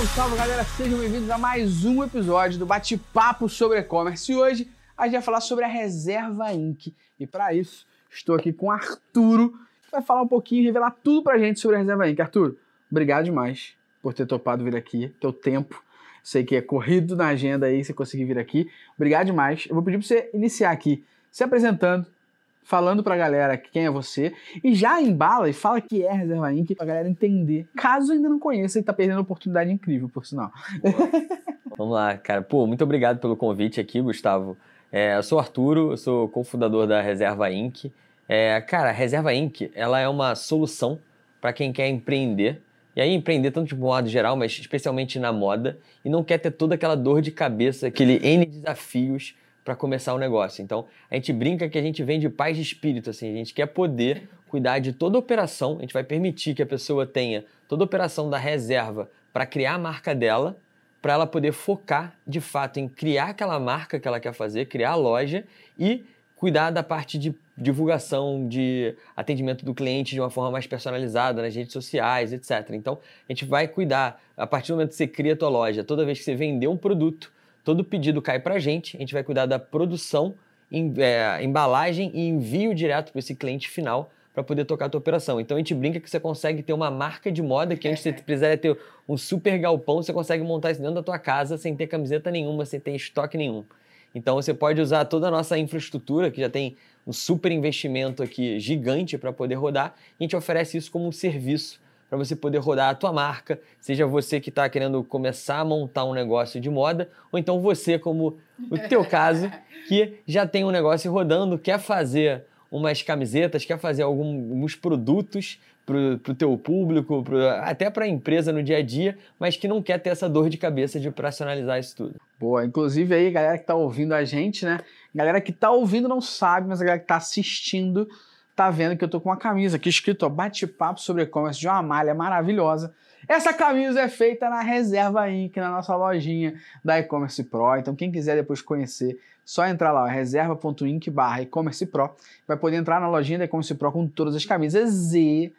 Salve, salve galera, sejam bem-vindos a mais um episódio do Bate-Papo sobre E-Commerce. E hoje a gente vai falar sobre a Reserva Inc. E para isso, estou aqui com o Arturo, que vai falar um pouquinho e revelar tudo pra gente sobre a Reserva Inc. Arturo, obrigado demais por ter topado vir aqui, teu tempo. Sei que é corrido na agenda aí, você conseguir vir aqui. Obrigado demais. Eu vou pedir para você iniciar aqui se apresentando, falando pra galera quem é você e já embala e fala que é Reserva Inc. pra galera entender. Caso ainda não conheça e tá perdendo uma oportunidade incrível, por sinal. Vamos lá, cara. Pô, muito obrigado pelo convite aqui, Gustavo. É, eu sou Arturo, eu sou cofundador da Reserva Inc. É, cara, a Reserva Inc. ela é uma solução para quem quer empreender. E aí empreender tanto de modo geral, mas especialmente na moda, e não quer ter toda aquela dor de cabeça, aquele N desafios para começar o negócio. Então, a gente brinca que a gente vem de paz de espírito, assim, a gente quer poder cuidar de toda operação, a gente vai permitir que a pessoa tenha toda operação da reserva para criar a marca dela, para ela poder focar de fato em criar aquela marca que ela quer fazer, criar a loja e cuidar da parte de divulgação, de atendimento do cliente de uma forma mais personalizada nas redes sociais, etc. Então, a gente vai cuidar, a partir do momento que você cria a tua loja, toda vez que você vender um produto, todo pedido cai para a gente, a gente vai cuidar da produção, em, é, embalagem e envio direto para esse cliente final para poder tocar a tua operação. Então a gente brinca que você consegue ter uma marca de moda que antes você precisaria ter um super galpão, você consegue montar isso dentro da tua casa sem ter camiseta nenhuma, sem ter estoque nenhum. Então você pode usar toda a nossa infraestrutura, que já tem um super investimento aqui gigante para poder rodar, e a gente oferece isso como um serviço para você poder rodar a tua marca, seja você que está querendo começar a montar um negócio de moda, ou então você, como o teu caso, que já tem um negócio rodando, quer fazer umas camisetas, quer fazer alguns produtos para o teu público, pro, até para a empresa no dia a dia, mas que não quer ter essa dor de cabeça de operacionalizar isso tudo. Boa, inclusive aí, galera que está ouvindo a gente, né? Galera que está ouvindo não sabe, mas a galera que está assistindo tá vendo que eu tô com uma camisa aqui escrito bate-papo sobre e-commerce de uma malha maravilhosa. Essa camisa é feita na Reserva Inc, na nossa lojinha da E-Commerce Pro. Então, quem quiser depois conhecer, só entrar lá, reserva.inc barra e-commerce pro. Vai poder entrar na lojinha da E-Commerce Pro com todas as camisas e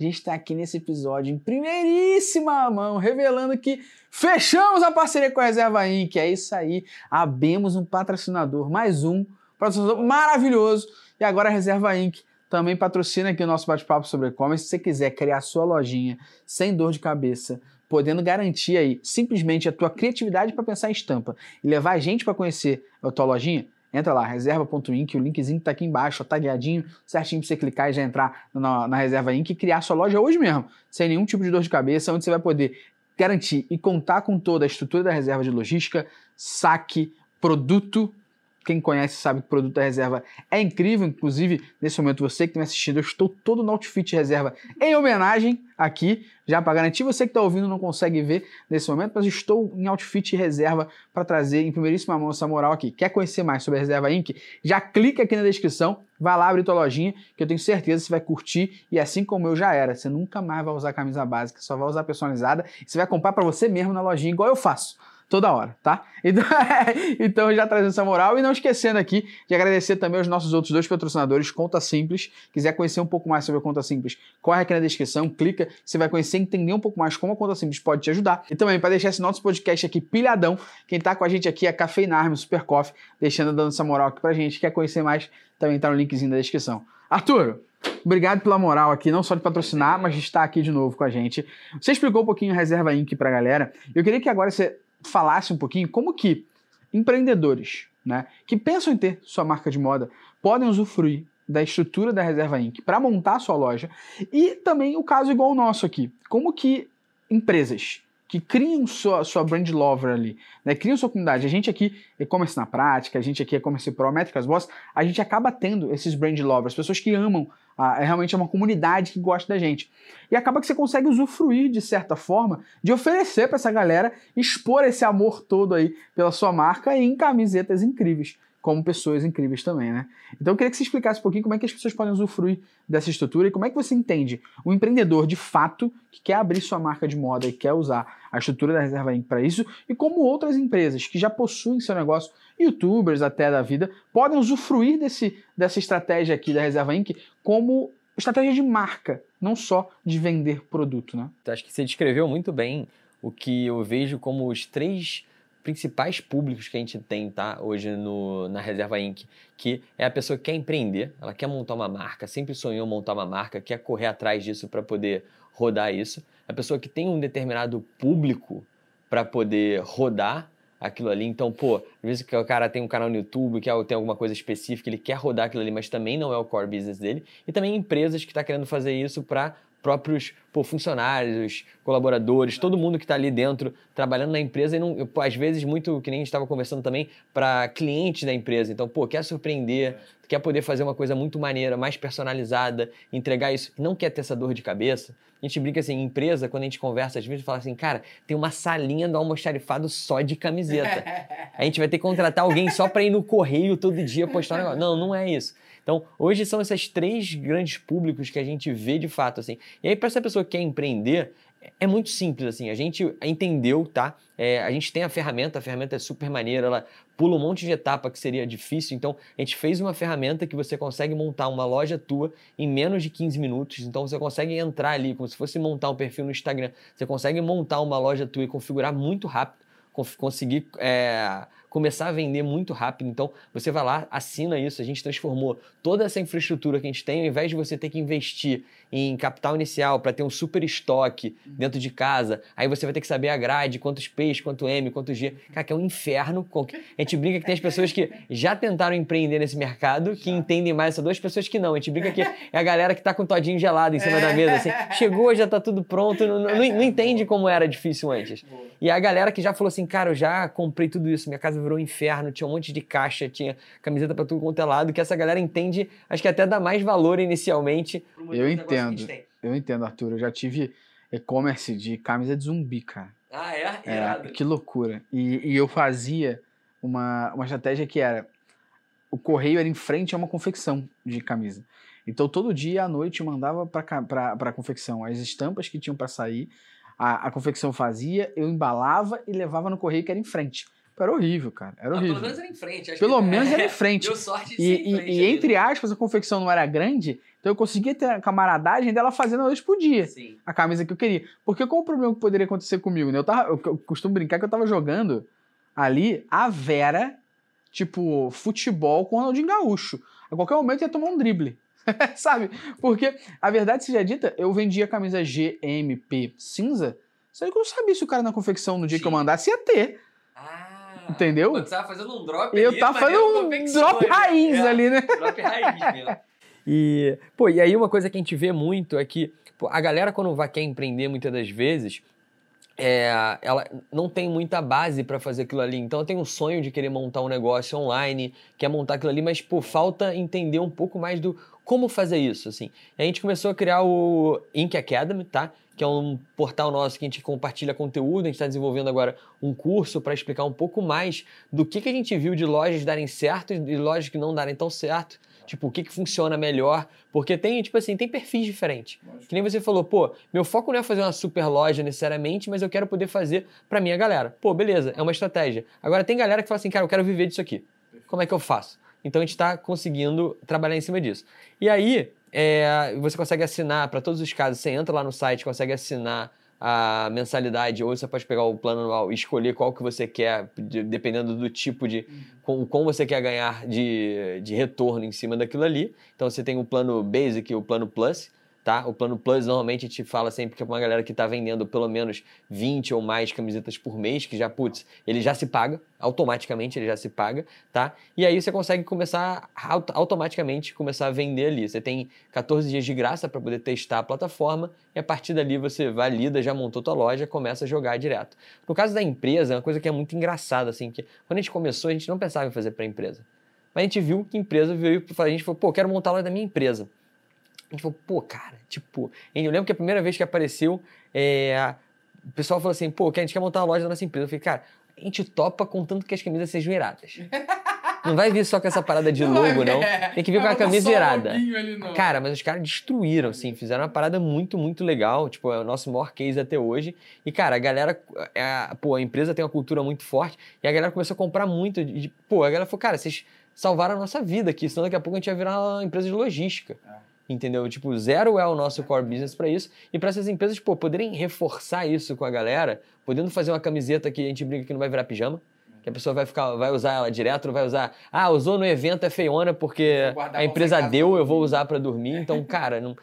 a gente está aqui nesse episódio em primeiríssima mão, revelando que fechamos a parceria com a Reserva Inc. É isso aí, abemos um patrocinador, mais um patrocinador maravilhoso. E agora a Reserva Inc também patrocina aqui o nosso bate-papo sobre e-commerce. Se você quiser criar sua lojinha sem dor de cabeça, podendo garantir aí simplesmente a tua criatividade para pensar em estampa e levar a gente para conhecer a tua lojinha, entra lá, reserva.inc, o linkzinho está aqui embaixo, tá guiadinho, certinho para você clicar e já entrar na, na Reserva Inc e criar sua loja hoje mesmo, sem nenhum tipo de dor de cabeça, onde você vai poder garantir e contar com toda a estrutura da reserva de logística, saque, produto quem conhece sabe que o produto da reserva é incrível. Inclusive, nesse momento, você que está me assistindo, eu estou todo no outfit reserva em homenagem aqui, já para garantir. Você que está ouvindo não consegue ver nesse momento, mas estou em outfit reserva para trazer em primeiríssima mão essa moral aqui. Quer conhecer mais sobre a Reserva Inc? Já clica aqui na descrição, vai lá abrir tua lojinha, que eu tenho certeza que você vai curtir. E assim como eu já era, você nunca mais vai usar camisa básica, só vai usar personalizada. E você vai comprar para você mesmo na lojinha, igual eu faço toda hora, tá? Então, então já trazendo essa moral e não esquecendo aqui de agradecer também aos nossos outros dois patrocinadores, Conta Simples. Quiser conhecer um pouco mais sobre a Conta Simples, corre aqui na descrição, clica, você vai conhecer entender um pouco mais como a Conta Simples pode te ajudar. E também para deixar esse nosso podcast aqui pilhadão, quem tá com a gente aqui é Cafeinarme Super Coffee, deixando dando essa moral aqui pra gente. Quer conhecer mais? Também tá no linkzinho da descrição. Arthur, Obrigado pela moral aqui, não só de patrocinar, mas de estar aqui de novo com a gente. Você explicou um pouquinho a Reserva Inc. pra galera. Eu queria que agora você falasse um pouquinho como que empreendedores né, que pensam em ter sua marca de moda podem usufruir da estrutura da Reserva Inc. para montar sua loja e também o caso igual o nosso aqui, como que empresas que criam sua, sua brand lover ali, né? criam sua comunidade. A gente aqui, e-commerce na prática, a gente aqui, e-commerce pro, métricas boss, a gente acaba tendo esses brand lovers, pessoas que amam, é realmente uma comunidade que gosta da gente. E acaba que você consegue usufruir, de certa forma, de oferecer para essa galera, expor esse amor todo aí pela sua marca em camisetas incríveis como pessoas incríveis também, né? Então eu queria que você explicasse um pouquinho como é que as pessoas podem usufruir dessa estrutura e como é que você entende o empreendedor de fato que quer abrir sua marca de moda e quer usar a estrutura da Reserva Inc. para isso e como outras empresas que já possuem seu negócio, youtubers até da vida, podem usufruir desse, dessa estratégia aqui da Reserva Inc. como estratégia de marca, não só de vender produto, né? Acho que você descreveu muito bem o que eu vejo como os três principais públicos que a gente tem tá, hoje no, na Reserva Inc., que é a pessoa que quer empreender, ela quer montar uma marca, sempre sonhou montar uma marca, quer correr atrás disso para poder rodar isso. A pessoa que tem um determinado público para poder rodar aquilo ali. Então, pô, às vezes o cara tem um canal no YouTube, que tem alguma coisa específica, ele quer rodar aquilo ali, mas também não é o core business dele. E também empresas que estão tá querendo fazer isso para próprios pô, funcionários, colaboradores, todo mundo que está ali dentro trabalhando na empresa e não, pô, às vezes muito, que nem a gente estava conversando também, para clientes da empresa. Então, pô, quer surpreender, quer poder fazer uma coisa muito maneira, mais personalizada, entregar isso, não quer ter essa dor de cabeça. A gente brinca assim, em empresa, quando a gente conversa, às vezes fala assim, cara, tem uma salinha do almoxarifado só de camiseta. A gente vai ter que contratar alguém só para ir no correio todo dia postar um negócio. Não, não é isso. Então, hoje são esses três grandes públicos que a gente vê de fato, assim. E aí, para essa pessoa que quer empreender, é muito simples, assim. A gente entendeu, tá? É, a gente tem a ferramenta, a ferramenta é super maneira, ela pula um monte de etapa que seria difícil. Então, a gente fez uma ferramenta que você consegue montar uma loja tua em menos de 15 minutos. Então, você consegue entrar ali, como se fosse montar um perfil no Instagram. Você consegue montar uma loja tua e configurar muito rápido, conseguir. É, começar a vender muito rápido. Então, você vai lá, assina isso. A gente transformou toda essa infraestrutura que a gente tem, ao invés de você ter que investir em capital inicial para ter um super estoque dentro de casa, aí você vai ter que saber a grade, quantos P's, quanto M, quanto G. Cara, que é um inferno. A gente brinca que tem as pessoas que já tentaram empreender nesse mercado, que entendem mais essas duas pessoas que não. A gente brinca que é a galera que está com todinho gelado em cima da mesa, assim, chegou, já está tudo pronto, não, não, não entende como era difícil antes. E a galera que já falou assim, cara, eu já comprei tudo isso, minha casa casa virou um inferno, tinha um monte de caixa, tinha camiseta para tudo quanto é lado, que essa galera entende, acho que até dá mais valor inicialmente. Eu entendo, eu entendo, Arthur, eu já tive e-commerce de camisa de zumbi, cara. Ah, é? é que loucura. E, e eu fazia uma, uma estratégia que era, o correio era em frente a uma confecção de camisa. Então todo dia à noite eu mandava para a confecção as estampas que tinham para sair, a, a confecção fazia, eu embalava e levava no correio que era em frente. Era horrível, cara. Era horrível. pelo menos era em frente. pelo menos era em frente. Deu sorte de e, e, frente, e entre aspas, a confecção não era grande, então eu conseguia ter a camaradagem dela fazendo a noite por dia. Sim. A camisa que eu queria. Porque qual o problema que poderia acontecer comigo? Né? Eu, tava, eu, eu costumo brincar que eu tava jogando ali a Vera, tipo, futebol com o Ronaldinho Gaúcho. A qualquer momento ia tomar um drible. Sabe? Porque, a verdade seja dita, eu vendia a camisa GMP cinza, só que eu não sabia se o cara na confecção no dia Sim. que eu mandasse ia ter. Entendeu? Você tava fazendo um drop Eu tava fazendo um drop raiz é, ali, né? Drop raiz mesmo. e, pô, e aí uma coisa que a gente vê muito é que pô, a galera quando vai quer empreender muitas das vezes, é, ela não tem muita base para fazer aquilo ali. Então, ela tem um sonho de querer montar um negócio online, quer montar aquilo ali, mas pô, falta entender um pouco mais do como fazer isso, assim. E a gente começou a criar o Ink Academy, tá? Que é um portal nosso que a gente compartilha conteúdo. A gente está desenvolvendo agora um curso para explicar um pouco mais do que, que a gente viu de lojas darem certo e lojas que não darem tão certo. Tipo, o que, que funciona melhor. Porque tem, tipo assim, tem perfis diferentes. Que nem você falou, pô, meu foco não é fazer uma super loja necessariamente, mas eu quero poder fazer para minha galera. Pô, beleza, é uma estratégia. Agora tem galera que fala assim, cara, eu quero viver disso aqui. Como é que eu faço? Então a gente está conseguindo trabalhar em cima disso. E aí, é, você consegue assinar para todos os casos. Você entra lá no site, consegue assinar a mensalidade, ou você pode pegar o plano anual e escolher qual que você quer, dependendo do tipo de. Uhum. Com, você quer ganhar de, de retorno em cima daquilo ali. Então você tem o plano Basic e o plano Plus tá? O plano Plus normalmente a gente fala sempre que é uma galera que está vendendo pelo menos 20 ou mais camisetas por mês, que já, putz, ele já se paga, automaticamente ele já se paga, tá? E aí você consegue começar automaticamente começar a vender ali. Você tem 14 dias de graça para poder testar a plataforma e a partir dali você valida, já montou tua loja, começa a jogar direto. No caso da empresa, é uma coisa que é muito engraçada, assim, que quando a gente começou, a gente não pensava em fazer para empresa. Mas a gente viu que a empresa veio, a gente falou, pô, quero montar loja da minha empresa. A gente falou, pô, cara, tipo. Eu lembro que a primeira vez que apareceu, é, o pessoal falou assim, pô, que a gente quer montar uma loja da nossa empresa. Eu falei, cara, a gente topa contanto que as camisas sejam iradas. Não vai vir só com essa parada de logo, não. Tem que vir com a camisa irada. Cara, mas os caras destruíram, assim, fizeram uma parada muito, muito legal. Tipo, é o nosso maior case até hoje. E, cara, a galera, é, pô, a empresa tem uma cultura muito forte e a galera começou a comprar muito. pô, a galera falou, cara, vocês salvaram a nossa vida aqui, senão daqui a pouco a gente ia virar uma empresa de logística. É. entendeu? Tipo, zero é o nosso core business para isso. E para essas empresas, pô, poderem reforçar isso com a galera, podendo fazer uma camiseta que a gente brinca que não vai virar pijama, que a pessoa vai ficar, vai usar ela direto, não vai usar. Ah, usou no evento é feiona porque a empresa deu, eu vou usar para dormir. Então, cara, não,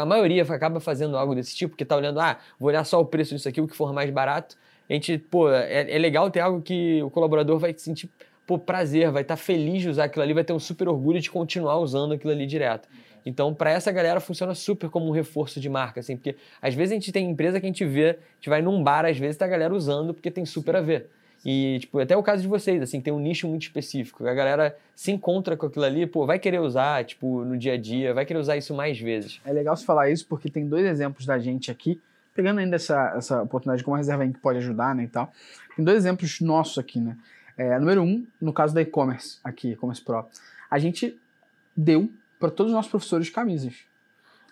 a maioria acaba fazendo algo desse tipo, porque tá olhando, ah, vou olhar só o preço disso aqui, o que for mais barato. A gente, pô, é, é legal ter algo que o colaborador vai sentir pô, prazer, vai estar tá feliz de usar aquilo ali, vai ter um super orgulho de continuar usando aquilo ali direto. Então, para essa galera, funciona super como um reforço de marca, assim, porque às vezes a gente tem empresa que a gente vê, a gente vai num bar, às vezes tá a galera usando porque tem super a ver. E, tipo, até o caso de vocês, assim, tem um nicho muito específico. A galera se encontra com aquilo ali, pô, vai querer usar, tipo, no dia a dia, vai querer usar isso mais vezes. É legal você falar isso porque tem dois exemplos da gente aqui, pegando ainda essa, essa oportunidade de como a Reserva Inc. pode ajudar, né, e tal. Tem dois exemplos nossos aqui, né. É, número um, no caso da e-commerce, aqui, e-commerce pro, a gente deu para todos os nossos professores camisas.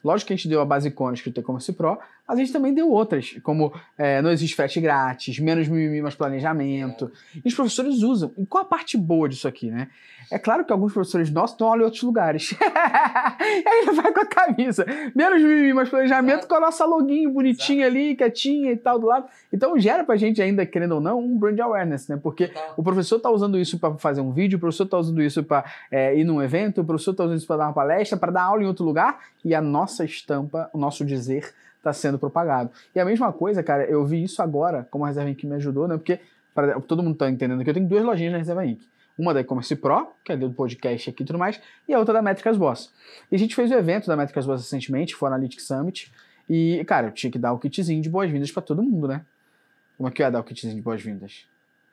Lógico que a gente deu a base icônica do e-commerce pro, a gente também deu outras, como é, não existe frete grátis, menos mimimi, mais planejamento. E os professores usam. E qual a parte boa disso aqui, né? É claro que alguns professores nossos estão em outros lugares. e aí ele vai com a camisa. Menos mimimi, mais planejamento, com a nossa loginho bonitinha ali, quietinha e tal do lado. Então gera pra gente ainda, querendo ou não, um brand awareness, né? Porque o professor tá usando isso para fazer um vídeo, o professor tá usando isso para é, ir num evento, o professor tá usando isso para dar uma palestra, para dar aula em outro lugar, e a nossa estampa, o nosso dizer está sendo propagado. E a mesma coisa, cara, eu vi isso agora, como a Reserva Inc. me ajudou, né? Porque pra, todo mundo está entendendo que eu tenho duas lojinhas na Reserva Inc. Uma da e-commerce Pro, que é do podcast aqui e tudo mais, e a outra da Métricas Boss. E a gente fez o evento da Métricas Boss recentemente, foi o Analytics Summit, e, cara, eu tinha que dar o kitzinho de boas-vindas para todo mundo, né? Como é que eu ia dar o kitzinho de boas-vindas?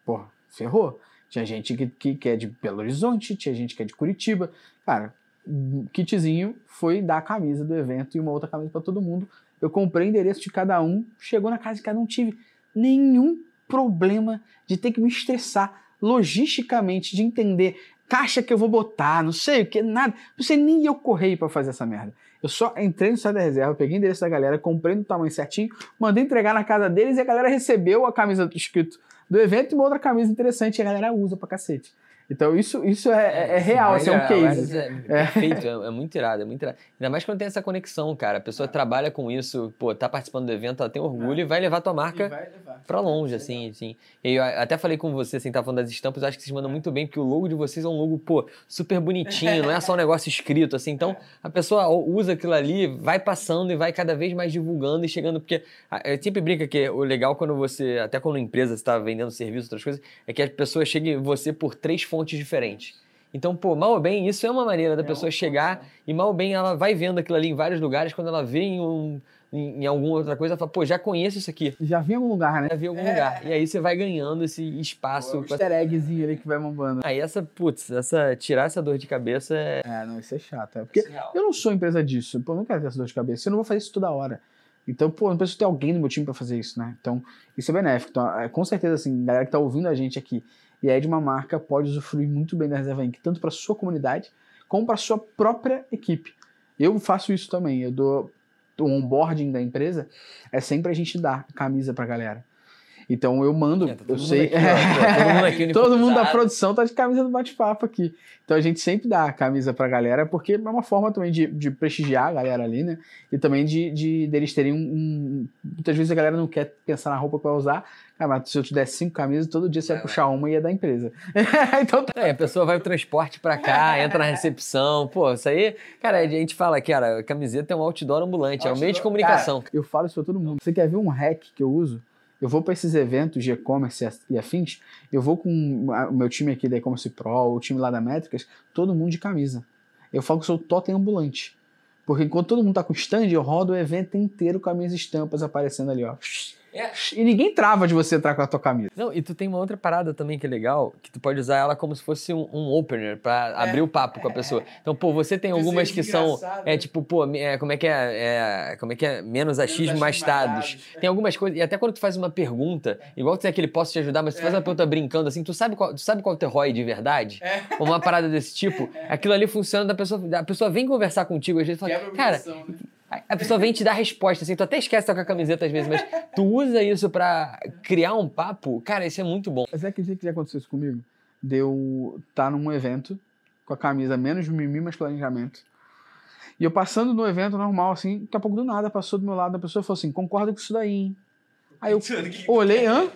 Porra, ferrou. Tinha gente que, que, que, é de Belo Horizonte, tinha gente que é de Curitiba. Cara, kitzinho foi dar a camisa do evento e uma outra camisa para todo mundo eu comprei o endereço de cada um, chegou na casa de cada um, tive nenhum problema de ter que me estressar logisticamente, de entender caixa que eu vou botar, não sei o que, nada. Não sei nem eu correio para fazer essa merda. Eu só entrei no site da reserva, peguei o endereço da galera, comprei no tamanho certinho, mandei entregar na casa deles e a galera recebeu a camisa escrito do evento e uma outra camisa interessante e a galera usa pra cacete. Então isso, isso é, é, é real, isso é um case. É, é perfeito, é, é, muito irado, é muito irado. Ainda mais quando tem essa conexão, cara. A pessoa trabalha com isso, pô, tá participando do evento, ela tem orgulho e vai levar a tua marca para longe, assim, assim. E eu até falei com você, assim, tá falando das estampas, eu acho que vocês mandam muito bem, porque o logo de vocês é um logo, pô, super bonitinho, não é só um negócio escrito, assim. Então, a pessoa usa aquilo ali, vai passando e vai cada vez mais divulgando e chegando, porque eu sempre brinca que o legal quando você, até quando empresa está vendendo serviço, outras coisas, é que a pessoa chega em você por três fontes fontes diferentes. Então, pô, mal ou bem, isso é uma maneira da é pessoa chegar e mal ou bem ela vai vendo aquilo ali em vários lugares, quando ela vê em, um, em, em alguma outra coisa, ela fala, pô, já conheço isso aqui. Já vi em algum lugar, né? Já vi em algum é. lugar. E aí você vai ganhando esse espaço. Pô, é um easter eggzinho ali que vai bombando. Aí essa, putz, essa, tirar essa dor de cabeça é... É, não, isso é chato. É porque é eu não sou empresa disso, pô, eu não quero ter essa dor de cabeça, eu não vou fazer isso toda hora. Então, pô, não preciso ter alguém no meu time para fazer isso, né? Então, isso é benéfico. Então, é, com certeza, assim, galera que tá ouvindo a gente aqui e aí de uma marca pode usufruir muito bem da Reserva Inc., tanto para sua comunidade como para sua própria equipe. Eu faço isso também, eu dou o onboarding da empresa é sempre a gente dar camisa para a galera. Então eu mando, é, eu sei. Aqui, ó, todo mundo, aqui todo mundo da produção tá de camisa do bate-papo aqui. Então a gente sempre dá a camisa pra galera, porque é uma forma também de, de prestigiar a galera ali, né? E também de, de deles terem um, um, Muitas vezes a galera não quer pensar na roupa para usar. Ah, mas se eu te der cinco camisas, todo dia você é, vai puxar uma e é da empresa. então tá. É, a pessoa vai o transporte para cá, entra na recepção. Pô, isso aí, cara, a gente fala que, cara, a camiseta é um outdoor ambulante, outdoor, é um meio de comunicação. Cara, eu falo isso pra todo mundo. Você quer ver um hack que eu uso? Eu vou para esses eventos de e-commerce e afins, eu vou com o meu time aqui da e-commerce Pro, o time lá da Métricas, todo mundo de camisa. Eu falo que sou totem ambulante. Porque enquanto todo mundo tá com stand, eu rodo o evento inteiro com as minhas estampas aparecendo ali, ó. É. E ninguém trava de você entrar com a tua camisa. Não, e tu tem uma outra parada também que é legal, que tu pode usar ela como se fosse um, um opener para é. abrir o papo com a pessoa. Então, pô, você tem algumas que são é tipo, pô, é, como é que é, é, como é que é menos achismo mais dados. Tem algumas coisas, e até quando tu faz uma pergunta, igual tu tem aquele posso te ajudar, mas tu faz uma é. pergunta brincando assim, tu sabe qual, tu sabe qual é o teu ROI de verdade? É. Ou uma parada desse tipo, aquilo ali funciona da pessoa, a pessoa vem conversar contigo às vezes fala, cara, né? A pessoa vem te dar resposta, assim, tu até esquece de tocar a camiseta às vezes, mas tu usa isso para criar um papo, cara, isso é muito bom. Mas é que já aconteceu isso comigo? Deu tá num evento com a camisa menos mimimi, mais planejamento. E eu passando no evento normal, assim, daqui a pouco do nada passou do meu lado a pessoa e falou assim: concorda com isso daí, hein? Aí eu olhei, hã?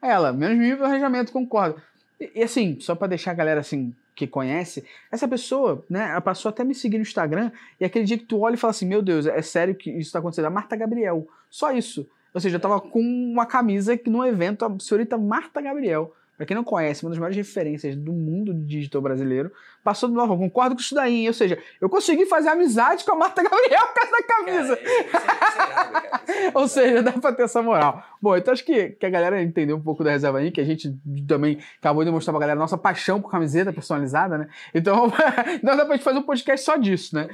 Ela, menos mil pro arranjamento, concordo. E, e assim, só pra deixar a galera assim que conhece, essa pessoa, né, ela passou até me seguir no Instagram, e aquele dia que tu olha e fala assim, meu Deus, é sério que isso tá acontecendo? A Marta Gabriel, só isso. Ou seja, eu tava com uma camisa que no evento, a senhorita Marta Gabriel, para quem não conhece, uma das maiores referências do mundo digital brasileiro, passou do novo. Concordo com isso daí? Ou seja, eu consegui fazer amizade com a Marta Gabriel por causa da camisa. Cara, é, é. É Ou seja, dá pra ter essa moral. Bom, então acho que, que a galera entendeu um pouco da reserva aí, que a gente também acabou de mostrar pra galera a nossa paixão por camiseta personalizada, né? Então, não dá pra gente fazer um podcast só disso, né?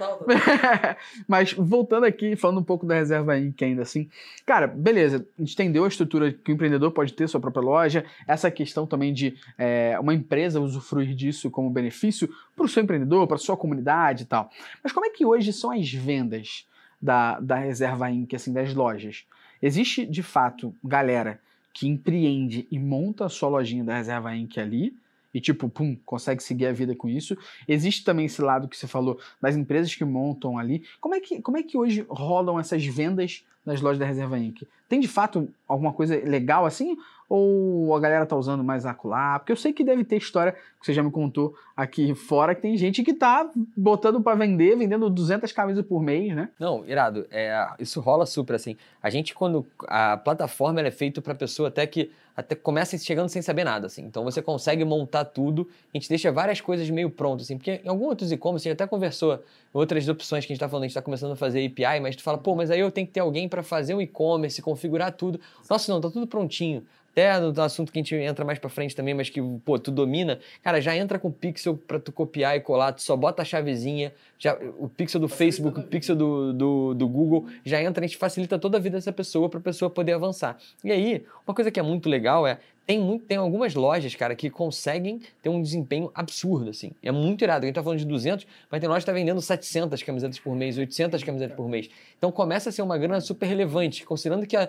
Mas voltando aqui, falando um pouco da reserva aí, que ainda assim. Cara, beleza, a gente entendeu a estrutura que o empreendedor pode ter, sua própria loja, essa questão também de é, uma empresa usufruir disso como benefício para o seu empreendedor, para a sua comunidade e tal. Mas como é que hoje são as vendas da, da Reserva Inc., assim, das lojas? Existe, de fato, galera que empreende e monta a sua lojinha da Reserva Inc. ali, e tipo, pum, consegue seguir a vida com isso. Existe também esse lado que você falou das empresas que montam ali. Como é que, como é que hoje rolam essas vendas nas lojas da Reserva Inc? Tem de fato alguma coisa legal assim? Ou a galera tá usando mais acular? Porque eu sei que deve ter história que você já me contou aqui fora, que tem gente que tá botando para vender, vendendo 200 camisas por mês, né? Não, irado. É, isso rola super assim. A gente, quando. A plataforma é feita para pessoa até que até começa chegando sem saber nada, assim. Então você consegue montar tudo, a gente deixa várias coisas meio prontas, assim, porque em alguns outros e-commerce a gente até conversou outras opções que a gente está falando, a gente está começando a fazer API, mas tu fala, pô, mas aí eu tenho que ter alguém para fazer um e-commerce, configurar tudo. Nossa, não, tá tudo prontinho até no assunto que a gente entra mais para frente também, mas que, pô, tu domina, cara, já entra com o pixel para tu copiar e colar, tu só bota a chavezinha, já, o pixel do Facebook, o pixel do, do, do, Google, já entra, a gente facilita toda a vida dessa pessoa para a pessoa poder avançar. E aí, uma coisa que é muito legal é, tem, muito, tem algumas lojas, cara, que conseguem ter um desempenho absurdo, assim. É muito irado. A gente tá falando de 200, mas tem loja que tá vendendo 700 camisetas por mês, 800 camisetas por mês. Então começa a ser uma grana super relevante. Considerando que a,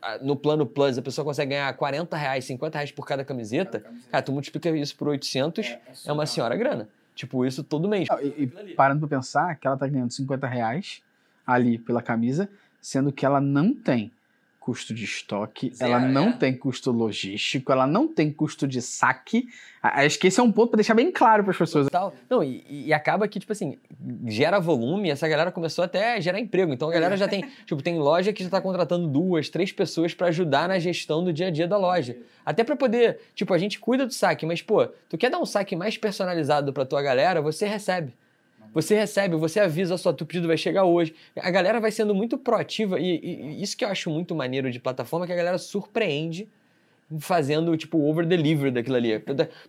a, no plano Plus a pessoa consegue ganhar 40 reais, 50 reais por cada camiseta, cara, tu multiplica isso por 800, é, é, é uma senhora grana. Tipo, isso todo mês. E, e parando pra pensar que ela tá ganhando 50 reais ali pela camisa, sendo que ela não tem custo de estoque, Zero, ela não é. tem custo logístico, ela não tem custo de saque. Acho que esse é um ponto para deixar bem claro para as pessoas. Total. Não, e, e, acaba que, tipo assim, gera volume, essa galera começou até a gerar emprego. Então a galera já tem, tipo, tem loja que já está contratando duas, três pessoas para ajudar na gestão do dia a dia da loja. Até para poder, tipo, a gente cuida do saque, mas, pô, tu quer dar um saque mais personalizado para tua galera, você recebe. Você recebe, você avisa, só teu pedido vai chegar hoje. A galera vai sendo muito proativa e, e, isso que eu acho muito maneiro de plataforma, que a galera surpreende fazendo, tipo, over delivery daquilo ali.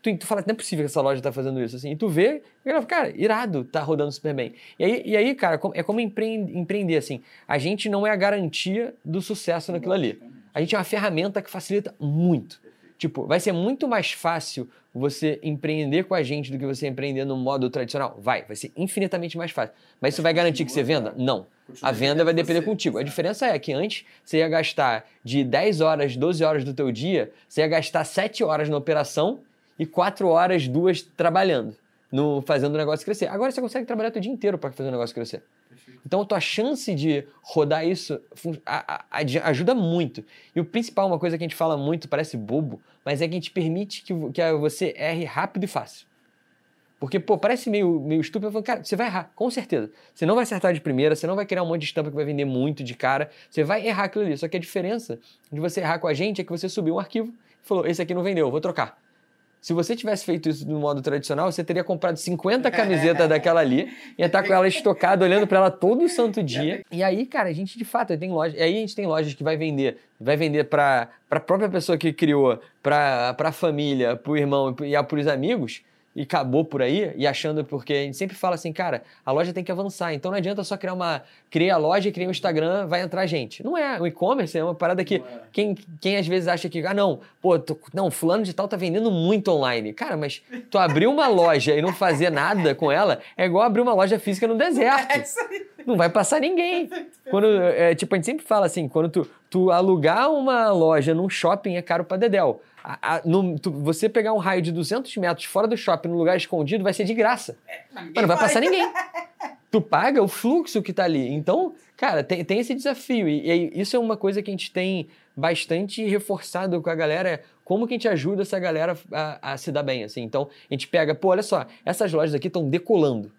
Tu, tu fala, não é possível que essa loja tá fazendo isso, assim. E tu vê, e galera, cara, irado, tá rodando super bem. E aí, e aí cara, é como empreender, assim. A gente não é a garantia do sucesso naquilo ali. A gente é uma ferramenta que facilita muito. Tipo, vai ser muito mais fácil você empreender com a gente do que você empreender no modo tradicional? Vai, vai ser infinitamente mais fácil. Mas isso vai garantir que você venda? Não. A venda vai depender contigo. A diferença é que antes você ia gastar de 10 horas, 12 horas do teu dia, você ia gastar 7 horas na operação e 4 horas, duas trabalhando, no fazendo o negócio crescer. Agora você consegue trabalhar o dia inteiro para fazer o negócio crescer. Então a tua chance de rodar isso ajuda muito. E o principal, uma coisa que a gente fala muito, parece bobo, mas é que a gente permite que, que você erre rápido e fácil. Porque, pô, parece meio, meio estúpido. Eu falo, cara, você vai errar, com certeza. Você não vai acertar de primeira, você não vai criar um monte de estampa que vai vender muito de cara. Você vai errar aquilo ali. Só que a diferença de você errar com a gente é que você subiu um arquivo e falou: esse aqui não vendeu, vou trocar. Se você tivesse feito isso no modo tradicional, você teria comprado 50 camisetas daquela ali, ia estar com ela estocada, olhando para ela todo santo dia. E aí, cara, a gente de fato tem loja. E aí a gente tem lojas que vai vender, vai vender para a própria pessoa que criou, para a família, para o irmão e para os amigos e acabou por aí, e achando, porque a gente sempre fala assim, cara, a loja tem que avançar, então não adianta só criar uma. Criar a loja, criar um Instagram, vai entrar gente. Não é. O e-commerce é uma parada que. É. Quem, quem às vezes acha que, ah, não, pô, tô, não, fulano de tal tá vendendo muito online. Cara, mas tu abrir uma loja e não fazer nada com ela é igual abrir uma loja física no deserto. É não vai passar ninguém. Quando, é, tipo, a gente sempre fala assim, quando tu, tu alugar uma loja num shopping é caro pra Dedel. A, a, no, tu, você pegar um raio de 200 metros fora do shopping, num lugar escondido, vai ser de graça. É, mas não vai passar ninguém. tu paga o fluxo que tá ali. Então, cara, tem, tem esse desafio. E, e, isso é uma coisa que a gente tem bastante reforçado com a galera. Como que a gente ajuda essa galera a, a se dar bem, assim? Então, a gente pega, pô, olha só, essas lojas aqui estão decolando.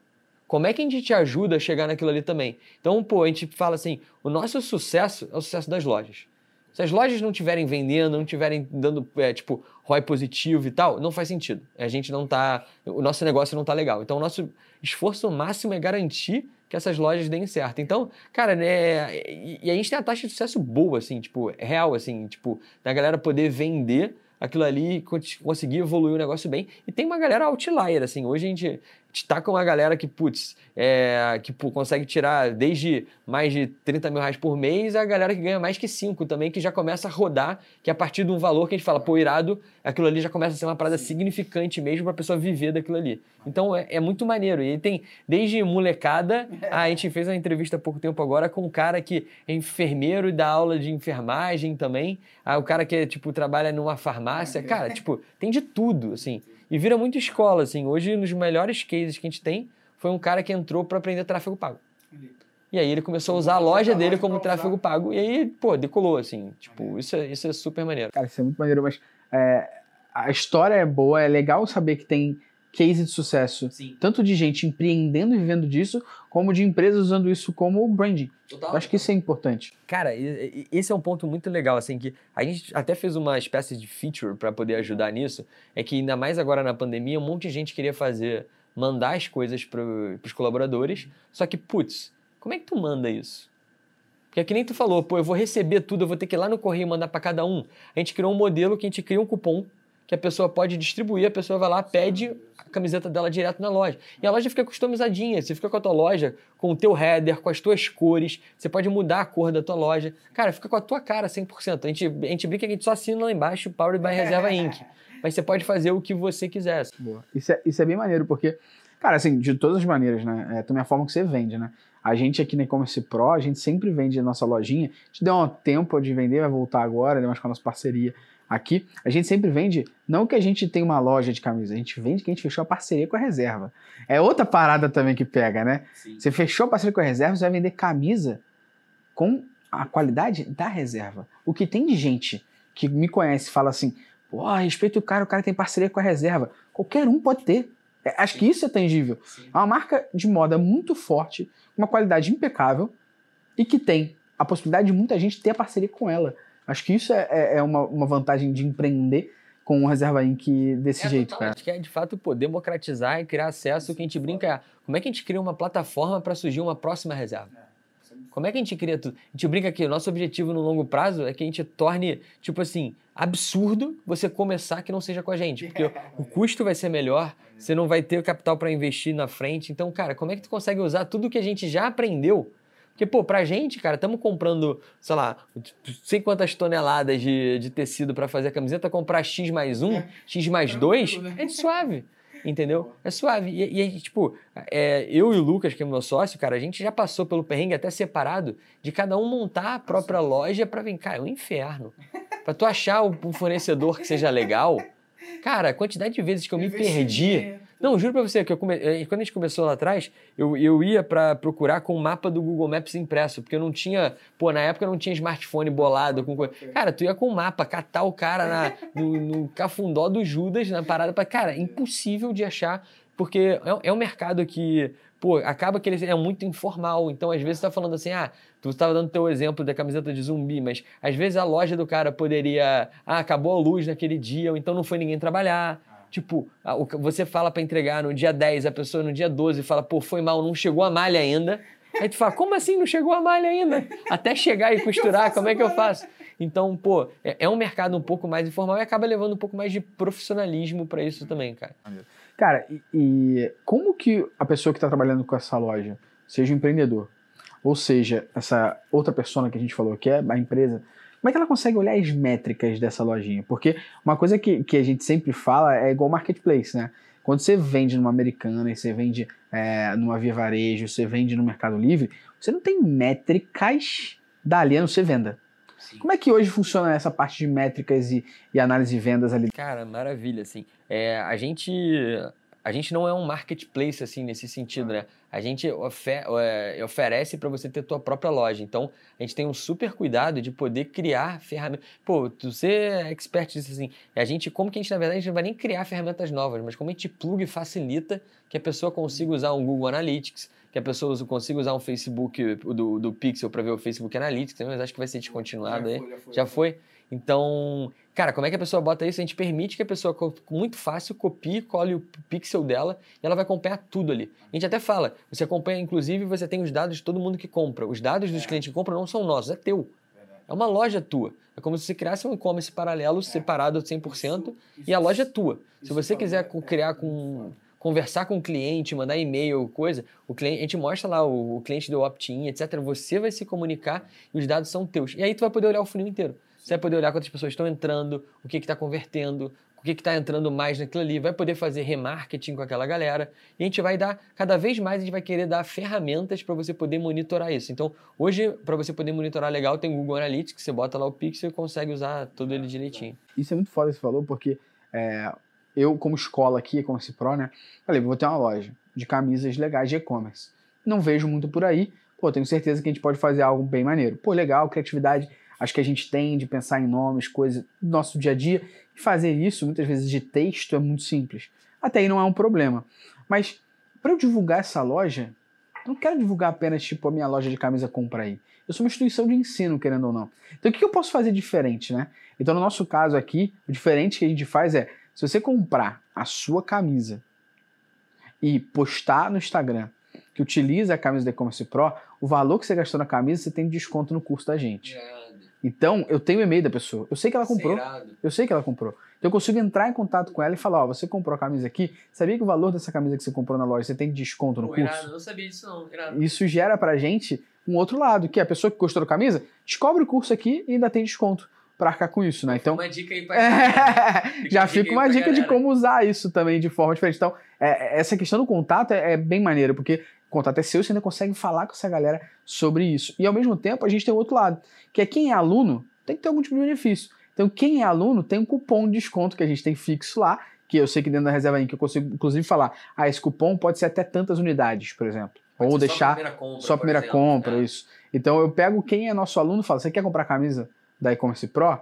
Como é que a gente te ajuda a chegar naquilo ali também? Então, pô, a gente fala assim, o nosso sucesso é o sucesso das lojas. Se as lojas não estiverem vendendo, não estiverem dando, é, tipo, ROI positivo e tal, não faz sentido. A gente não tá. O nosso negócio não tá legal. Então, o nosso esforço máximo é garantir que essas lojas deem certo. Então, cara, né? E, a gente tem a taxa de sucesso boa, assim, tipo, real, assim, tipo, da galera poder vender aquilo ali conseguir evoluir o negócio bem. E tem uma galera outlier, assim. Hoje a gente está com uma galera que, putz, é, que pô, consegue tirar desde mais de 30 mil reais por mês a galera que ganha mais que 5 também, que já começa a rodar, que a partir de um valor que a gente fala, pô, irado, aquilo ali já começa a ser uma parada significante mesmo para a pessoa viver daquilo ali. Então é, é, muito maneiro. E tem desde molecada, a gente fez uma entrevista há pouco tempo agora com um cara que é enfermeiro e dá aula de enfermagem também, ah, o cara que, tipo, trabalha numa farmácia, cara, tipo, tem de tudo, assim. E vira muito escola, assim. Hoje, nos melhores cases que a gente tem, foi um cara que entrou para aprender tráfego pago. E aí ele começou a usar a loja dele como tráfego pago. E aí, pô, decolou, assim. Tipo, isso é, isso é super maneiro. Cara, isso é muito maneiro, mas é, a história é boa, é legal saber que tem case de sucesso. Sim. Tanto de gente empreendendo e vivendo disso, como de empresas usando isso como branding. Total. Eu acho que isso é importante. Cara, esse é um ponto muito legal, assim, que a gente até fez uma espécie de feature para poder ajudar nisso. É que ainda mais agora na pandemia, um monte de gente queria fazer, mandar as coisas para os colaboradores, só que, putz, como é que tu manda isso? Porque é que nem tu falou, pô, eu vou receber tudo, eu vou ter que ir lá no correio mandar para cada um. A gente criou um modelo que a gente cria um cupom que a pessoa pode distribuir, a pessoa vai lá, pede a camiseta dela direto na loja. E a loja fica customizadinha, você fica com a tua loja, com o teu header, com as tuas cores, você pode mudar a cor da tua loja. Cara, fica com a tua cara 100%. A gente, a gente brinca que a gente só assina lá embaixo, Powered by Reserva Inc. Mas você pode fazer o que você quiser. Boa. Isso é, isso é bem maneiro, porque, cara, assim, de todas as maneiras, né? É também a forma que você vende, né? A gente aqui na e-commerce Pro, a gente sempre vende a nossa lojinha. A gente deu um tempo de vender, vai voltar agora, deu mais com a nossa parceria Aqui, a gente sempre vende, não que a gente tem uma loja de camisa, a gente vende que a gente fechou a parceria com a reserva. É outra parada também que pega, né? Sim. Você fechou a parceria com a reserva, você vai vender camisa com a qualidade da reserva. O que tem de gente que me conhece fala assim, pô, respeito o cara, o cara tem parceria com a reserva. Qualquer um pode ter. É, acho Sim. que isso é tangível. Sim. É uma marca de moda muito forte, uma qualidade impecável e que tem a possibilidade de muita gente ter a parceria com ela. Acho que isso é, é, é uma, uma vantagem de empreender com o Reserva Inc. desse é, jeito, cara. Acho que é de fato democratizar e criar acesso. O que a gente brinca é como é que a gente cria uma plataforma para surgir uma próxima reserva? Como é que a gente cria tudo? A gente brinca que o nosso objetivo no longo prazo é que a gente torne, tipo assim, absurdo você começar que não seja com a gente. Porque o custo vai ser melhor, você não vai ter o capital para investir na frente. Então, cara, como é que tu consegue usar tudo que a gente já aprendeu porque, pô, pra gente, cara, estamos comprando, sei lá, sei quantas toneladas de, de tecido para fazer a camiseta, comprar X mais um, é. X mais dois, né? é suave. Entendeu? É suave. E, e tipo, é, eu e o Lucas, que é meu sócio, cara, a gente já passou pelo perrengue até separado de cada um montar a própria loja para vir. Cara, é um inferno. Pra tu achar um fornecedor que seja legal, cara, a quantidade de vezes que eu me perdi não, juro pra você que eu come... Eh, quando a gente começou lá atrás, eu, eu ia para procurar com o mapa do Google Maps impresso, porque eu não tinha, pô, na época não tinha smartphone bolado com Cara, tu ia com o mapa, catar o cara na, no, no cafundó do Judas na parada para, cara, impossível de achar, porque é, é um mercado que pô, acaba que ele é muito informal. Então, às vezes, você tá falando assim, ah, tu estava dando teu exemplo da camiseta de zumbi, mas às vezes a loja do cara poderia, ah, acabou a luz naquele dia, ou então não foi ninguém trabalhar. Tipo, você fala para entregar no dia 10, a pessoa no dia 12 fala, pô, foi mal, não chegou a malha ainda. Aí tu fala, como assim não chegou a malha ainda? Até chegar e costurar, como é que eu faço? Então, pô, é, é, um mercado um pouco mais informal e acaba levando um pouco mais de profissionalismo para isso também, cara. Cara, e, e como que a pessoa que está trabalhando com essa loja, seja um empreendedor, ou seja, essa outra pessoa que a gente falou, que é a empresa, como é que ela consegue olhar as métricas dessa lojinha? Porque uma coisa que, que a gente sempre fala é igual marketplace, né? Quando você vende numa americana e você vende é, numa via varejo, você vende no Mercado Livre, você não tem métricas dali a não ser venda. Sim. Como é que hoje funciona essa parte de métricas e, e análise de vendas ali? Cara, maravilha, assim. É, a gente a gente não é um marketplace assim nesse sentido, né? A gente ofer é, oferece para você ter tua própria loja. Então, a gente tem um super cuidado de poder criar ferramentas. Pô, você é expert disso assim. A gente, como que a gente, na verdade, a gente não vai nem criar ferramentas novas, mas como a gente pluga e facilita que a pessoa consiga usar um Google Analytics, que a pessoa consiga usar um Facebook do, do Pixel para ver o Facebook Analytics, mas acho que vai ser descontinuado aí. Já foi? Já foi? Já foi? Então, cara, como é que a pessoa bota isso? A gente permite que a pessoa, muito fácil, copie, cole o pixel dela e ela vai acompanhar tudo ali. A gente até fala, você acompanha, inclusive, você tem os dados de todo mundo que compra. Os dados dos é. clientes que compram não são nossos, é teu. É uma loja tua. É como se você criasse um e-commerce paralelo, é. separado 100%, isso, isso, e a loja é tua. Se você quiser criar com conversar com o cliente, mandar e-mail, coisa, o cliente, a gente mostra lá, o, o cliente deu opt-in, etc. Você vai se comunicar e os dados são teus. E aí tu vai poder olhar o funil inteiro. Você vai poder olhar quantas pessoas estão entrando, o que está convertendo, o que está entrando mais naquilo ali, vai poder fazer remarketing com aquela galera. E a gente vai dar, cada vez mais, a gente vai querer dar ferramentas para você poder monitorar isso. Então, hoje, para você poder monitorar legal, tem o Google Analytics, você bota lá o Pixel e consegue usar todo ele direitinho. Isso é muito foda, você falou, porque é, eu, como escola aqui, como Pro, né, falei, vou ter uma loja de camisas legais de e-commerce. Não vejo muito por aí, pô, tenho certeza que a gente pode fazer algo bem maneiro. Pô, legal, criatividade acho que a gente tem de pensar em nomes, coisas do nosso dia a dia, e fazer isso, muitas vezes de texto, é muito simples. Até aí não é um problema. Mas para eu divulgar essa loja, eu não quero divulgar apenas tipo a minha loja de camisa compra aí. Eu sou uma instituição de ensino, querendo ou não. Então o que eu posso fazer diferente, né? Então no nosso caso aqui, o diferente que a gente faz é, se você comprar a sua camisa e postar no Instagram que utiliza a camisa da E-Commerce Pro, o valor que você gastou na camisa, você tem desconto no curso da gente. É. Então, eu tenho o e-mail da pessoa. Eu sei que ela comprou. Eu sei que ela comprou. Então, eu consigo entrar em contato com ela e falar: Ó, você comprou a camisa aqui. Sabia que o valor dessa camisa que você comprou na loja você tem desconto no Pô, curso? Irado, não sabia disso, não. Irado. Isso gera pra gente um outro lado, que é a pessoa que gostou da camisa descobre o curso aqui e ainda tem desconto para arcar com isso, né? Então, uma dica aí pra é, já fica uma dica de como usar isso também de forma diferente. Então, é, essa questão do contato é, é bem maneira, porque contato é seu, você ainda consegue falar com essa galera sobre isso. E ao mesmo tempo, a gente tem o outro lado, que é quem é aluno tem que ter algum tipo de benefício. Então, quem é aluno tem um cupom de desconto que a gente tem fixo lá, que eu sei que dentro da reserva aí que eu consigo, inclusive, falar, ah, esse cupom pode ser até tantas unidades, por exemplo. Pode Ou deixar só a primeira compra, só a primeira exemplo, compra é. isso. Então, eu pego quem é nosso aluno e falo, você quer comprar camisa da e-commerce Pro?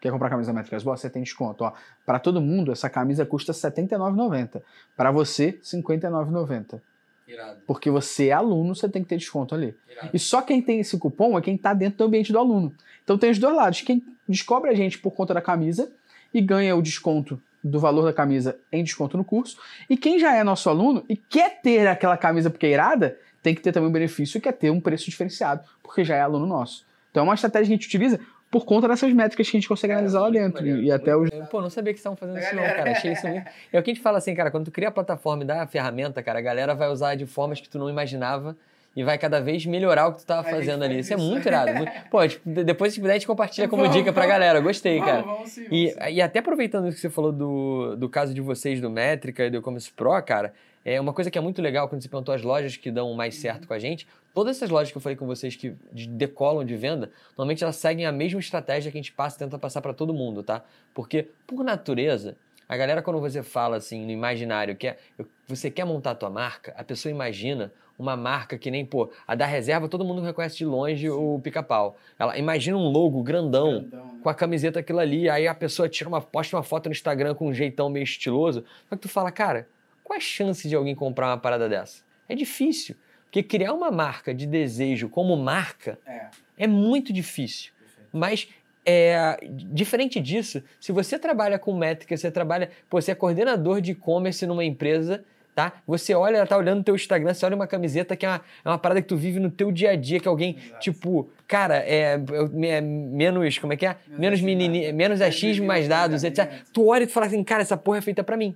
Quer comprar camisa da Métricas Boas? Você tem desconto. Ó, para todo mundo, essa camisa custa R$ 79,90. Para você, R$ 59,90. Irado. Porque você é aluno, você tem que ter desconto ali. Irado. E só quem tem esse cupom é quem está dentro do ambiente do aluno. Então tem os dois lados. Quem descobre a gente por conta da camisa e ganha o desconto do valor da camisa em desconto no curso. E quem já é nosso aluno e quer ter aquela camisa porque é irada, tem que ter também um benefício que é ter um preço diferenciado, porque já é aluno nosso. Então é uma estratégia que a gente utiliza por conta dessas métricas que a gente consegue analisar lá dentro. E, e até os. Pô, não sabia que estavam fazendo isso, não, cara. Achei isso muito. É o que a gente fala assim, cara, quando tu cria a plataforma e dá a ferramenta, cara, a galera vai usar de formas que tu não imaginava e vai cada vez melhorar o que tu tava fazendo ali. Isso é muito irado. Pô, tipo, depois se puder, a gente compartilha como dica pra galera. Gostei, cara. Vamos, sim, e, e até aproveitando o que você falou do, do caso de vocês do Métrica e do E-Commerce Pro, cara, é uma coisa que é muito legal quando você perguntou as lojas que dão mais certo com a gente. Todas essas lojas que eu falei com vocês que decolam de venda, normalmente elas seguem a mesma estratégia que a gente passa tenta passar para todo mundo, tá? Porque, por natureza, a galera, quando você fala assim no imaginário, que é, você quer montar a tua marca, a pessoa imagina uma marca que nem, pô, a da reserva todo mundo reconhece de longe Sim. o pica-pau. Ela imagina um logo grandão, grandão né? com a camiseta aquilo ali, aí a pessoa tira uma, posta uma foto no Instagram com um jeitão meio estiloso. Só que tu fala, cara, qual é a chance de alguém comprar uma parada dessa? É difícil. Porque criar uma marca de desejo como marca é, é muito difícil. Perfeito. Mas é, diferente disso, se você trabalha com métrica, você trabalha, pô, você é coordenador de e-commerce numa empresa, tá? Você olha, tá olhando no teu Instagram, você olha uma camiseta que é uma, é uma parada que tu vive no teu dia a dia, que alguém, Exato. tipo, cara, é, é, menos, como é que é? Menos, menos menos achismo, mais dados, etc. Tu olha e tu fala assim, cara, essa porra é feita para mim.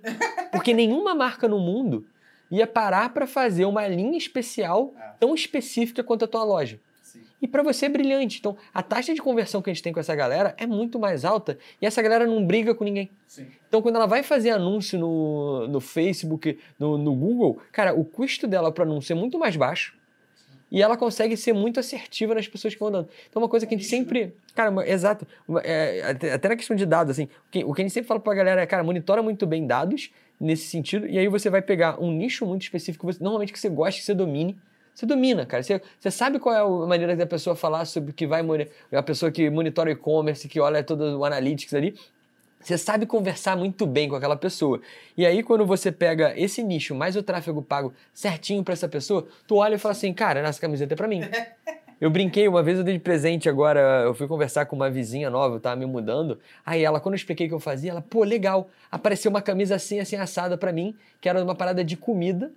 Porque nenhuma marca no mundo ia parar para fazer uma linha especial é. tão específica quanto a tua loja. E para você é brilhante. Então, a taxa de conversão que a gente tem com essa galera é muito mais alta e essa galera não briga com ninguém. Sim. Então, quando ela vai fazer anúncio no, no Facebook, no, no Google, cara, o custo dela para anúncio é muito mais baixo e ela consegue ser muito assertiva nas pessoas que vão dando. Então, uma coisa que a gente sempre. Cara, uma, exato. Uma, é, até na questão de dados, assim, o que, o que a gente sempre fala pra galera é, cara, monitora muito bem dados, nesse sentido, e aí você vai pegar um nicho muito específico, você, normalmente que você gosta, que você domine, você domina, cara. Você, você sabe qual é a maneira da pessoa falar sobre o que vai a pessoa que monitora o e-commerce, que olha todo o analytics ali. Você sabe conversar muito bem com aquela pessoa. E aí, quando você pega esse nicho mais o tráfego pago certinho para essa pessoa, tu olha e fala assim, cara, essa camiseta é para mim. Eu brinquei, uma vez eu dei de presente agora, eu fui conversar com uma vizinha nova, eu tava me mudando. Aí ela, quando eu expliquei o que eu fazia, ela, pô, legal. Apareceu uma camisa assim, assim, assada para mim, que era uma parada de comida,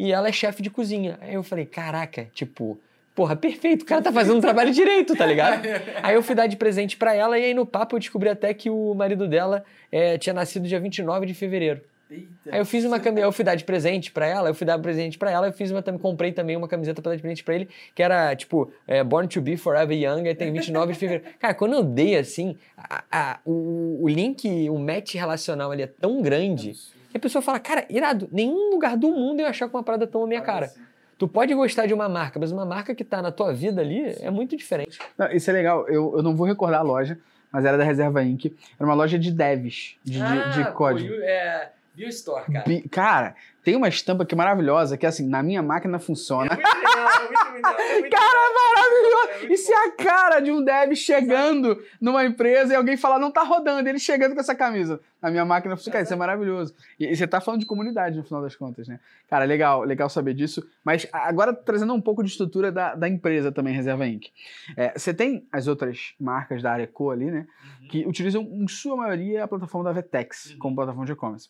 e ela é chefe de cozinha. Aí eu falei, caraca, tipo, porra, perfeito, o cara tá fazendo um trabalho direito, tá ligado? Aí eu fui dar de presente para ela, e aí no papo eu descobri até que o marido dela é, tinha nascido dia 29 de fevereiro. Eita. Aí eu fiz uma camiseta, eu fui dar de presente para ela, eu fui dar presente para ela, eu fiz uma também, comprei também uma camiseta para dar de presente para ele, que era tipo é, Born to Be Forever Young, aí tem 29 de fevereiro. Cara, quando eu dei assim, a, a, o, o link, o match relacional ali é tão grande que a pessoa fala, cara, irado, nenhum lugar do mundo eu achar com uma parada tão a minha cara. Tu pode gostar de uma marca, mas uma marca que tá na tua vida ali é muito diferente. Não, isso é legal, eu, eu não vou recordar a loja, mas era da Reserva Inc. Era uma loja de devs, de, ah, de, de código. Pô, é... Store, cara. cara, tem uma estampa que é maravilhosa, que é assim, na minha máquina funciona. É muito legal, é muito legal, é muito cara, é maravilhoso! É Isso é a cara de um dev chegando Sabe? numa empresa e alguém falar, não tá rodando, ele chegando com essa camisa. Na minha máquina funciona. Cara, isso é maravilhoso. E, e, você tá falando de comunidade no final das contas, né? Cara, legal, legal saber disso. Mas agora trazendo um pouco de estrutura da, da empresa também, Reserva Inc. Você tem as outras marcas da área Co ali, né? Uhum. Que utilizam, em sua maioria, a plataforma da Vetex uhum. como plataforma de e-commerce.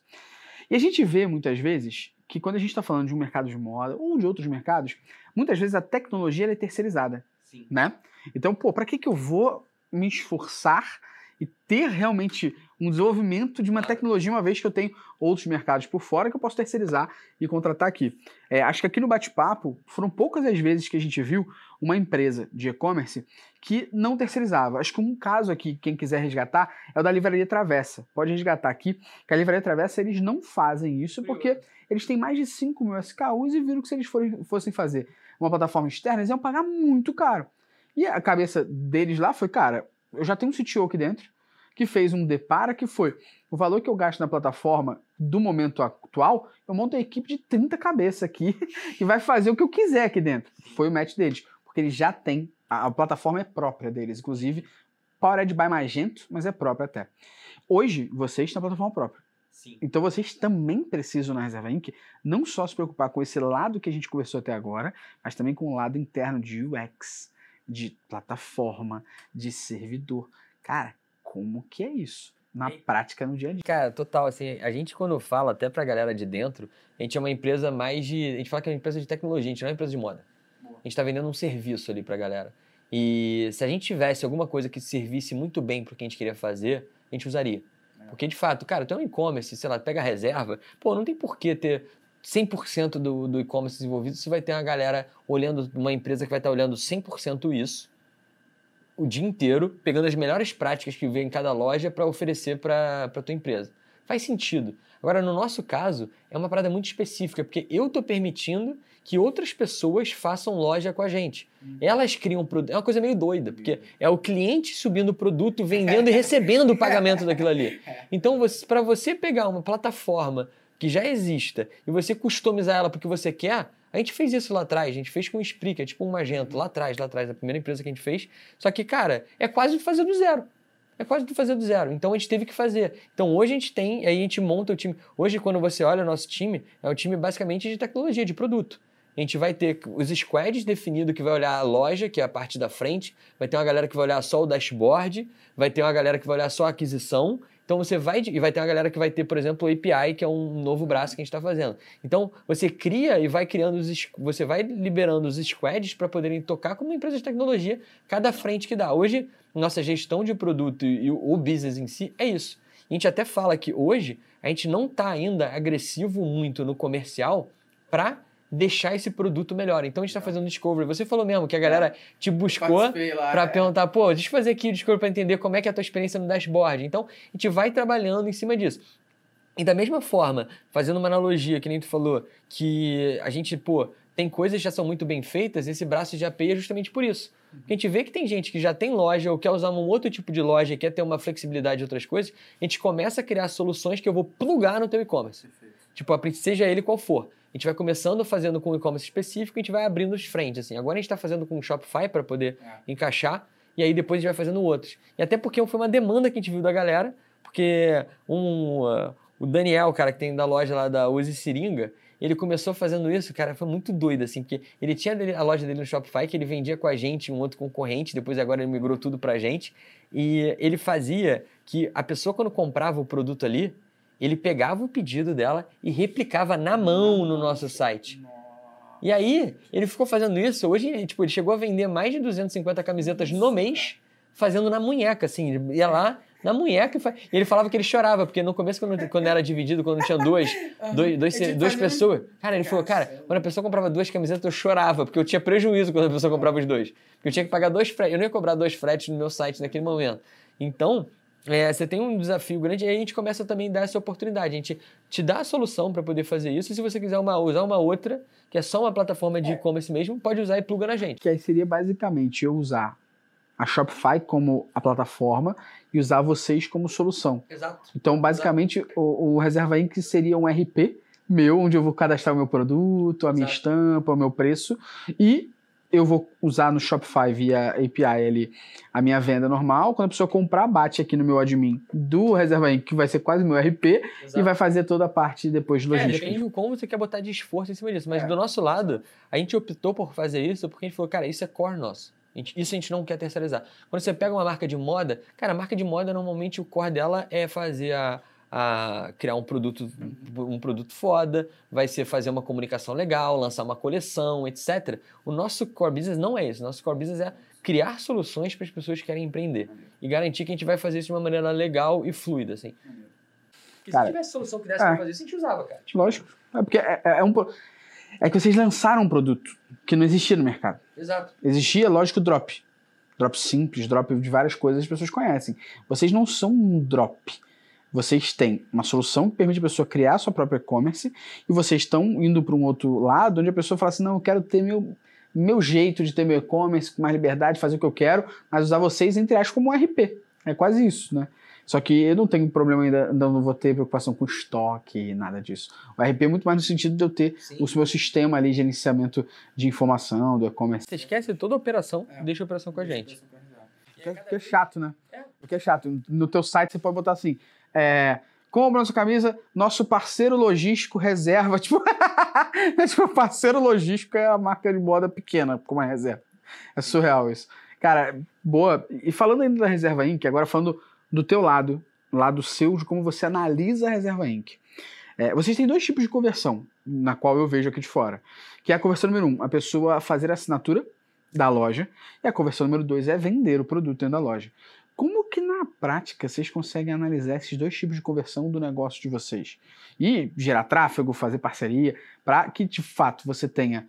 E a gente vê muitas vezes que quando a gente está falando de um mercado de moda ou de outros mercados, muitas vezes a tecnologia é terceirizada, Sim. né? Então, pô, para que, que eu vou me esforçar e ter realmente um desenvolvimento de uma tecnologia, uma vez que eu tenho outros mercados por fora que eu posso terceirizar e contratar aqui. É, acho que aqui no bate-papo foram poucas as vezes que a gente viu uma empresa de e-commerce que não terceirizava. Acho que um caso aqui, quem quiser resgatar, é o da Livraria Travessa. Pode resgatar aqui, que a Livraria Travessa eles não fazem isso porque eles têm mais de 5 mil SKUs e viram que se eles forem, fossem fazer uma plataforma externa, eles iam pagar muito caro. E a cabeça deles lá foi, cara, eu já tenho um CTO aqui dentro, que fez um depara que foi o valor que eu gasto na plataforma do momento atual, eu monto uma equipe de 30 cabeças aqui que vai fazer o que eu quiser aqui dentro. Foi o match deles, porque eles já têm, a, a plataforma é própria deles, inclusive Powered by Magento, mas é própria até. Hoje, vocês têm a plataforma própria. Sim. Então vocês também precisam na Reserva Inc. não só se preocupar com esse lado que a gente conversou até agora, mas também com o lado interno de UX, de plataforma, de servidor. Cara, como que é isso? Na prática, no dia a dia. Cara, total, assim, a gente quando fala até pra galera de dentro, a gente é uma empresa mais de. A gente fala que é uma empresa de tecnologia, a gente não é uma empresa de moda. Boa. A gente tá vendendo um serviço ali pra galera. E se a gente tivesse alguma coisa que servisse muito bem pro que a gente queria fazer, a gente usaria. É. Porque, de fato, cara, tu é um e-commerce, sei lá, pega a reserva, pô, não tem por que ter 100% do, do e-commerce desenvolvido se vai ter uma galera olhando, uma empresa que vai estar olhando 100% isso o dia inteiro pegando as melhores práticas que vem em cada loja para oferecer para a tua empresa. Faz sentido. Agora, no nosso caso, é uma parada muito específica, porque eu estou permitindo que outras pessoas façam loja com a gente. Uhum. Elas criam produto. É uma coisa meio doida, porque é o cliente subindo o produto, vendendo e recebendo o pagamento daquilo ali. Então, para você pegar uma plataforma que já exista e você customizar ela porque você quer, a gente fez isso lá atrás, a gente fez com o Spreaker, tipo um Magento, lá atrás, lá atrás, a primeira empresa que a gente fez. Só que, cara, é quase fazer do zero. É quase tu fazer do zero. Então a gente teve que fazer. Então hoje a gente tem, aí a gente monta o time. Hoje, quando você olha o nosso time, é um time basicamente de tecnologia, de produto. A gente vai ter os squads definido que vai olhar a loja, que é a parte da frente, vai ter uma galera que vai olhar só o dashboard, vai ter uma galera que vai olhar só a aquisição, então você vai e vai ter uma galera que vai ter, por exemplo, o API, que é um novo braço que a gente está fazendo. Então você cria e vai criando os você vai liberando os squads para poderem tocar como uma empresa de tecnologia cada frente que dá. Hoje nossa gestão de produto e o business em si é isso. A gente até fala que hoje a gente não está ainda agressivo muito no comercial para deixar esse produto melhor. Então a gente está fazendo discovery. Você falou mesmo que a galera te buscou para é. perguntar, pô, deixa eu fazer aqui o discovery para entender como é que é a tua experiência no dashboard. Então a gente vai trabalhando em cima disso. E da mesma forma, fazendo uma analogia que nem tu falou, que a gente, pô, tem coisas que já são muito bem feitas, esse braço de API é justamente por isso. Porque a gente vê que tem gente que já tem loja ou quer usar um outro tipo de loja, quer ter uma flexibilidade de outras coisas, a gente começa a criar soluções que eu vou plugar no teu e-commerce. Tipo, seja ele qual for. A gente vai começando fazendo com e-commerce específico, a gente vai abrindo os frentes, assim. Agora a gente está fazendo com o Shopify para poder é. encaixar, e aí depois a gente vai fazendo outros. E até porque foi uma demanda que a gente viu da galera, porque um, uh, o Daniel, cara, que tem da loja lá da Uzi Seringa, ele começou fazendo isso, cara, foi muito doido, assim, porque ele tinha a loja dele no Shopify, que ele vendia com a gente, um outro concorrente, depois agora ele migrou tudo pra gente, e ele fazia que a pessoa, quando comprava o produto ali, ele pegava o pedido dela e replicava na mão no nosso site. E aí, ele ficou fazendo isso. Hoje, tipo, ele chegou a vender mais de 250 camisetas no mês, fazendo na munheca, assim. Ele ia lá na munheca e, e ele falava que ele chorava, porque no começo, quando, quando era dividido, quando tinha duas, dois, dois, duas pessoas. Cara, ele falou, cara, quando a pessoa comprava duas camisetas, eu chorava, porque eu tinha prejuízo quando a pessoa comprava os dois. Porque eu tinha que pagar dois fretes. Eu não ia cobrar dois fretes no meu site naquele momento. Então, é, você tem um desafio grande e aí a gente começa também a dar essa oportunidade. A gente te dá a solução para poder fazer isso. E se você quiser uma, usar uma outra, que é só uma plataforma de é. e-commerce mesmo, pode usar e pluga na gente. Que aí seria basicamente eu usar a Shopify como a plataforma e usar vocês como solução. Exato. Então, basicamente, Exato. O, o Reserva Inc. seria um RP meu, onde eu vou cadastrar o meu produto, a minha Exato. estampa, o meu preço e eu vou usar no Shopify via API ali a minha venda normal. Quando a pessoa comprar, bate aqui no meu admin do Reserva Inc., que vai ser quase meu RP, Exato. e vai fazer toda a parte depois de é, logística. É, depende de como você quer botar de esforço em cima disso. Mas é. do nosso lado, a gente optou por fazer isso porque a gente falou, cara, isso é core nosso. Isso a gente não quer terceirizar. Quando você pega uma marca de moda, cara, a marca de moda, normalmente o core dela é fazer a, a criar um produto, um produto foda, vai ser fazer uma comunicação legal, lançar uma coleção, etc. O nosso core business não é isso. O nosso core business é criar soluções para as pessoas que querem empreender e garantir que a gente vai fazer isso de uma maneira legal e fluida, assim. Porque cara, se tivesse solução que desse é, para fazer isso, a gente usava, cara. Tipo, Lógico. É porque é, é, é, um é que vocês lançaram um produto que não existia no mercado. Exato. Existia, lógico, o drop. Drop simples, drop de várias coisas as pessoas conhecem. Vocês não são um drop vocês têm uma solução que permite a pessoa criar sua própria e-commerce e vocês estão indo para um outro lado onde a pessoa fala assim: não, eu quero ter meu, meu jeito de ter meu e-commerce com mais liberdade, fazer o que eu quero, mas usar vocês, entre aspas, como um RP. É quase isso, né? Só que eu não tenho problema ainda, não vou ter preocupação com estoque, nada disso. O RP é muito mais no sentido de eu ter Sim. o meu sistema ali de gerenciamento de informação, do e-commerce. Você esquece toda a operação, é. deixa a operação com a gente. Porque é chato, né? É. Porque é chato. No teu site você pode botar assim, é, compra nossa camisa, nosso parceiro logístico reserva. Tipo, tipo, parceiro logístico é a marca de moda pequena, como é reserva. É surreal isso. Cara, boa. E falando ainda da Reserva Inc., agora falando do teu lado, lado seu, de como você analisa a Reserva Inc. É, vocês têm dois tipos de conversão, na qual eu vejo aqui de fora. Que é a conversão número um, a pessoa fazer a assinatura da loja, e a conversão número dois é vender o produto dentro da loja. Como que na prática vocês conseguem analisar esses dois tipos de conversão do negócio de vocês? E gerar tráfego, fazer parceria, para que de fato você tenha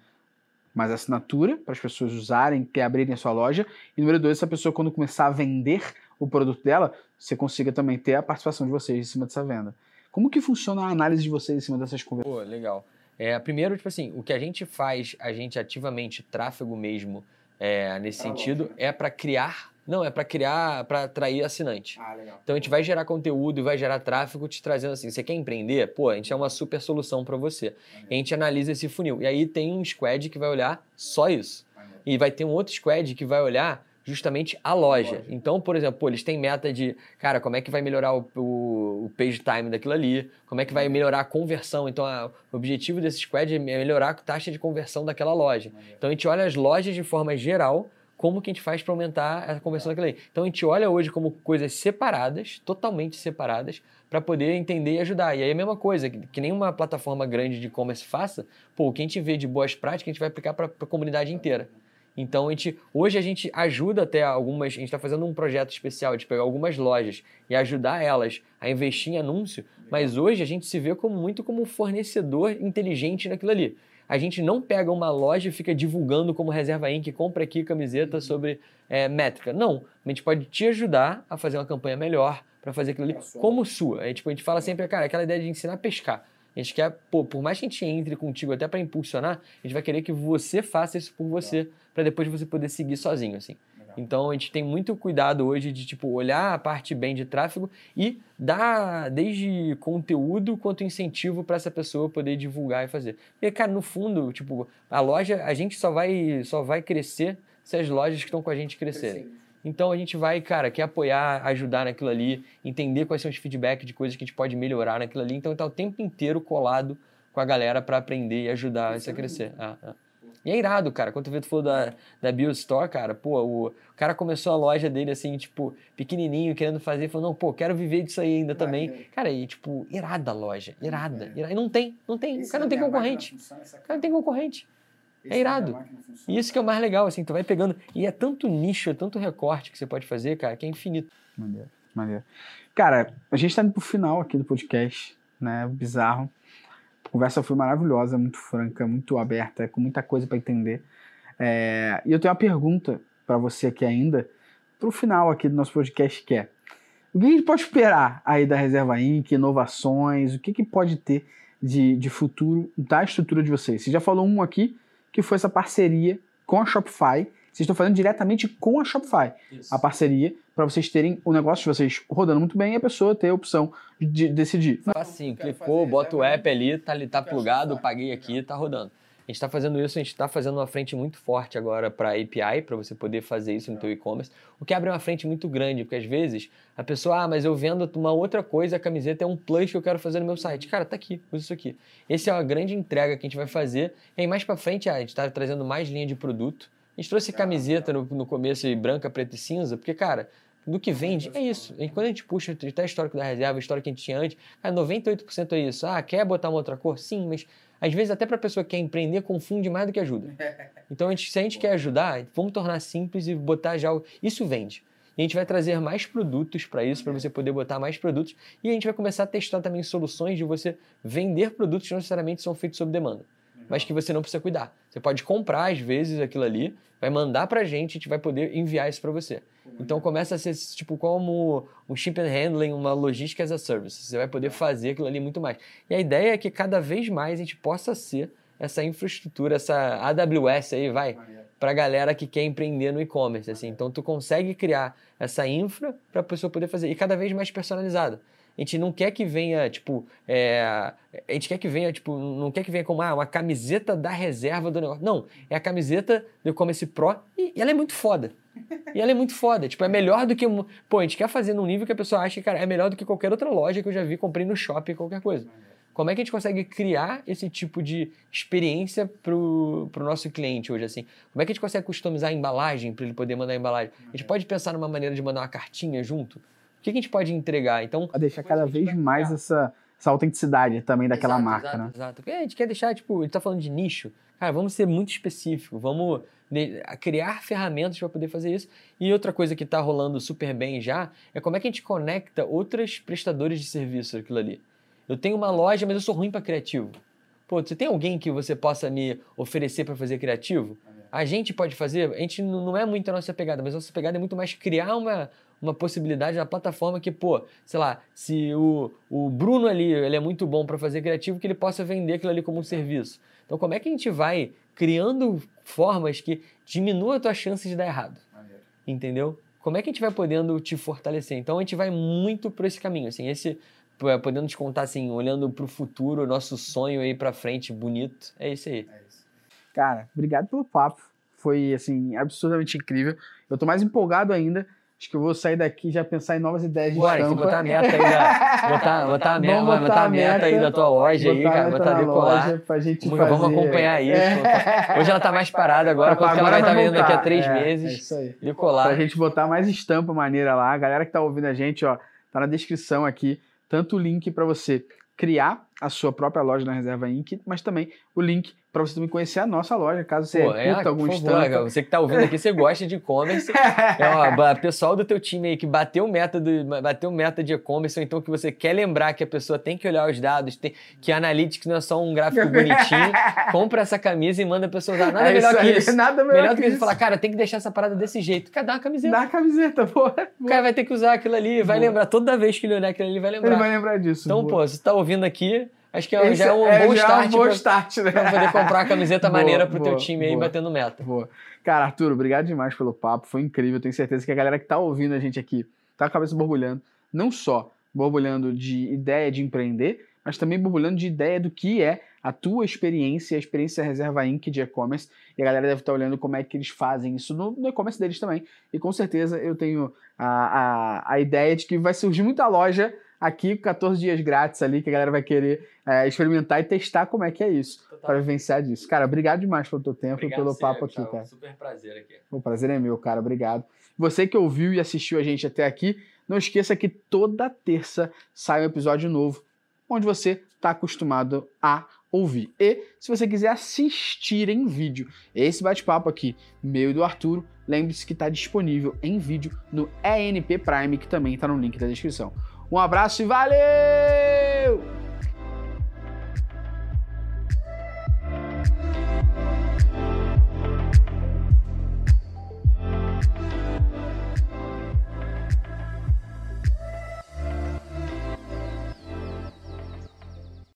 mais assinatura para as pessoas usarem, que abrirem a sua loja. E número dois, essa pessoa quando começar a vender o produto dela, você consiga também ter a participação de vocês em cima dessa venda. Como que funciona a análise de vocês em cima dessas conversas? Pô, legal. É, primeiro, tipo assim, o que a gente faz, a gente ativamente, tráfego mesmo, é, nesse pra sentido, loja. é para criar não, é para criar, para atrair assinante. Ah, legal. Então a gente vai gerar conteúdo e vai gerar tráfego te trazendo assim. Você quer empreender? Pô, a gente é uma super solução para você. E a gente analisa esse funil. E aí tem um squad que vai olhar só isso. E vai ter um outro squad que vai olhar justamente a loja. Então, por exemplo, pô, eles têm meta de, cara, como é que vai melhorar o, o, o page time daquilo ali, como é que vai melhorar a conversão. Então, a, o objetivo desse squad é melhorar a taxa de conversão daquela loja. Então, a gente olha as lojas de forma geral como que a gente faz para aumentar a conversão daquilo aí. Então a gente olha hoje como coisas separadas, totalmente separadas, para poder entender e ajudar. E aí é a mesma coisa, que, que nenhuma plataforma grande de e-commerce faça, pô, o que a gente vê de boas práticas, a gente vai aplicar para a comunidade inteira. Então a gente, hoje a gente ajuda até algumas, a gente está fazendo um projeto especial de pegar algumas lojas e ajudar elas a investir em anúncio, mas hoje a gente se vê como muito como um fornecedor inteligente naquilo ali a gente não pega uma loja e fica divulgando como Reserva Inc. compra aqui camiseta uhum. sobre é, métrica. Não, a gente pode te ajudar a fazer uma campanha melhor para fazer aquilo ali como sua. A tipo, a gente fala sempre, cara, aquela ideia de ensinar a pescar. A gente quer, pô, por mais que a gente entre contigo até para impulsionar, a gente vai querer que você faça isso por você, para depois você poder seguir sozinho, assim. Então a gente tem muito cuidado hoje de tipo olhar a parte bem de tráfego e dar desde conteúdo quanto incentivo para essa pessoa poder divulgar e fazer. Porque cara, no fundo, tipo, a loja, a gente só vai só vai crescer se as lojas que estão com a gente crescerem. Então a gente vai, cara, quer apoiar, ajudar naquilo ali, entender quais são os feedbacks de coisas que a gente pode melhorar naquilo ali. Então tá o tempo inteiro colado com a galera para aprender e ajudar isso a crescer. Ah, ah. E é irado, cara. Quando tu vê, tu falou da, da Bill Store, cara, pô, o, cara começou a loja dele assim, tipo, pequenininho, querendo fazer, falou, não, pô, quero viver disso aí ainda também. É. Cara, e tipo, irada a loja, irada. É. irada. E não tem, não tem. o cara não tem concorrente. O cara não tem concorrente. É irado. E isso que é o mais legal, assim, tu vai pegando. E é tanto nicho, é tanto recorte que você pode fazer, cara, que é infinito. Maneiro, maneiro. Cara, a gente tá indo pro final aqui do podcast, né? Bizarro. A conversa foi maravilhosa, muito franca, muito aberta, com muita coisa para entender. É... E eu tenho uma pergunta para você aqui ainda, pro final aqui do nosso podcast, que é o que a gente pode esperar aí da Reserva Inc., inovações, o que, que pode ter de, de futuro da estrutura de vocês? Você já falou um aqui, que foi essa parceria com a Shopify. Vocês estão fazendo diretamente com a Shopify Isso. a parceria para vocês terem o negócio de vocês rodando muito bem e a pessoa ter a opção de decidir. Assim, clicou, bota o app ali, tá, ali, tá plugado, paguei aqui, tá rodando. A gente está fazendo isso, a gente está fazendo uma frente muito forte agora para API, para você poder fazer isso no teu e-commerce, o que abre uma frente muito grande, porque às vezes a pessoa, ah, mas eu vendo uma outra coisa, a camiseta é um plus que eu quero fazer no meu site. Cara, tá aqui, usa isso aqui. Essa é uma grande entrega que a gente vai fazer. E aí mais para frente, ah, a gente está trazendo mais linha de produto. A gente trouxe camiseta no, no começo de branca, preta e cinza, porque, cara, do que vende, é isso. E quando a gente puxa até histórico da reserva, história que a gente tinha antes, cara, 98% é isso. Ah, quer botar uma outra cor? Sim, mas às vezes até para a pessoa que quer empreender, confunde mais do que ajuda. Então, a gente, se a gente quer ajudar, vamos tornar simples e botar já... Isso vende. E a gente vai trazer mais produtos para isso, para você poder botar mais produtos. E a gente vai começar a testar também soluções de você vender produtos que não necessariamente são feitos sob demanda mas que você não precisa cuidar. Você pode comprar, às vezes, aquilo ali, vai mandar para a gente, a gente vai poder enviar isso para você. Então começa a ser tipo como um shipping and handling, uma logística as a service. Você vai poder fazer aquilo ali muito mais. E a ideia é que cada vez mais a gente possa ser essa infraestrutura, essa AWS aí, vai, para a galera que quer empreender no e-commerce. Assim. Então tu consegue criar essa infra para a pessoa poder fazer. E cada vez mais personalizada. A gente não quer que venha, tipo, é, a gente quer que venha, tipo, não quer que venha como ah, uma camiseta da reserva do negócio. Não, é a camiseta do e-commerce Pro e, e, ela é muito foda. E ela é muito foda. Tipo, é melhor do que. Pô, a gente quer fazer num nível que a pessoa acha que, cara, é melhor do que qualquer outra loja que eu já vi, comprei no shopping, qualquer coisa. Como é que a gente consegue criar esse tipo de experiência pro, pro nosso cliente hoje, assim? Como é que a gente consegue customizar a embalagem para ele poder mandar a embalagem? A gente pode pensar numa maneira de mandar uma cartinha junto? O que a gente pode entregar? Então, a deixar cada vez mais essa, essa autenticidade também daquela exato, marca, exato, né? Exato. Porque a gente quer deixar, tipo, a gente tá falando de nicho. Cara, vamos ser muito específico, vamos criar ferramentas para poder fazer isso. E outra coisa que está rolando super bem já é como é que a gente conecta outros prestadores de serviço aquilo ali. Eu tenho uma loja, mas eu sou ruim para criativo. Pô, você tem alguém que você possa me oferecer para fazer criativo? A gente pode fazer, a gente não é muito a nossa pegada, mas a nossa pegada é muito mais criar uma, uma possibilidade na plataforma que, pô, sei lá, se o, o Bruno ali ele é muito bom para fazer criativo, que ele possa vender aquilo ali como um serviço. Então, como é que a gente vai criando formas que diminuam a tua chance de dar errado? Entendeu? Como é que a gente vai podendo te fortalecer? Então, a gente vai muito por esse caminho, assim, esse podendo te contar assim, olhando para o futuro, nosso sonho aí para frente, bonito, é isso aí. É isso. Cara, obrigado pelo papo. Foi assim absurdamente incrível. Eu tô mais empolgado ainda Acho que eu vou sair daqui e já pensar em novas ideias de estampa. botar a meta aí da, botar, botar a meta, botar, botar a meta aí da tua loja aí, cara, botar decolar. Loja pra gente vamos, fazer. vamos acompanhar isso. É. Hoje ela tá mais parada agora, porque ela vai estar tá vendendo daqui a três é, meses. É isso aí. Decolar. Pra gente botar mais estampa maneira lá. A galera que tá ouvindo a gente, ó, tá na descrição aqui, tanto o link para você criar a sua própria loja na Reserva Inc., mas também o link para você também conhecer a nossa loja, caso você Pô, é, algum stand. Você que está ouvindo aqui, você gosta de e-commerce. é, ó, pessoal do teu time aí que bateu meta, do, bateu meta de e-commerce, ou então que você quer lembrar que a pessoa tem que olhar os dados, tem, que a Analytics não é só um gráfico bonitinho, compra essa camisa e manda a pessoa usar. Nada é melhor que isso. Nada melhor, melhor do que, isso. falar, cara, tem que deixar essa parada desse jeito. Cara, dá uma camiseta. Dá a camiseta, pô. O cara vai ter que usar aquilo ali, vai boa. lembrar, toda vez que ele olhar aquilo ali, vai lembrar. Ele vai lembrar disso. Então, boa. pô, você está ouvindo aqui, Acho que é, Esse já é um é, bom start, é um bom pra, start, né? pra poder comprar uma camiseta Boa, maneira pro boa, teu time aí boa. batendo meta. Boa. Cara, Arthur, obrigado demais pelo papo. Foi incrível. Tenho certeza que a galera que tá ouvindo a gente aqui tá com a cabeça borbulhando. Não só borbulhando de ideia de empreender, mas também borbulhando de ideia do que é a tua experiência, a experiência Reserva Inc. de e-commerce. E a galera deve estar olhando como é que eles fazem isso no, no e-commerce deles também. E com certeza eu tenho a, a, a ideia de que vai surgir muita loja aqui com 14 dias grátis ali, que a galera vai querer é, experimentar e testar como é que é isso, para vivenciar disso. Cara, obrigado demais pelo teu tempo e pelo papo aqui, cara. Super prazer aqui. O prazer é meu, cara. Obrigado. Você que ouviu e assistiu a gente até aqui, não esqueça que toda terça sai um episódio novo, onde você está acostumado a ouvir. E se você quiser assistir em vídeo esse bate-papo aqui, meu e do Arturo, lembre-se que está disponível em vídeo no ENP Prime, que também está no link da descrição. Um abraço e valeu!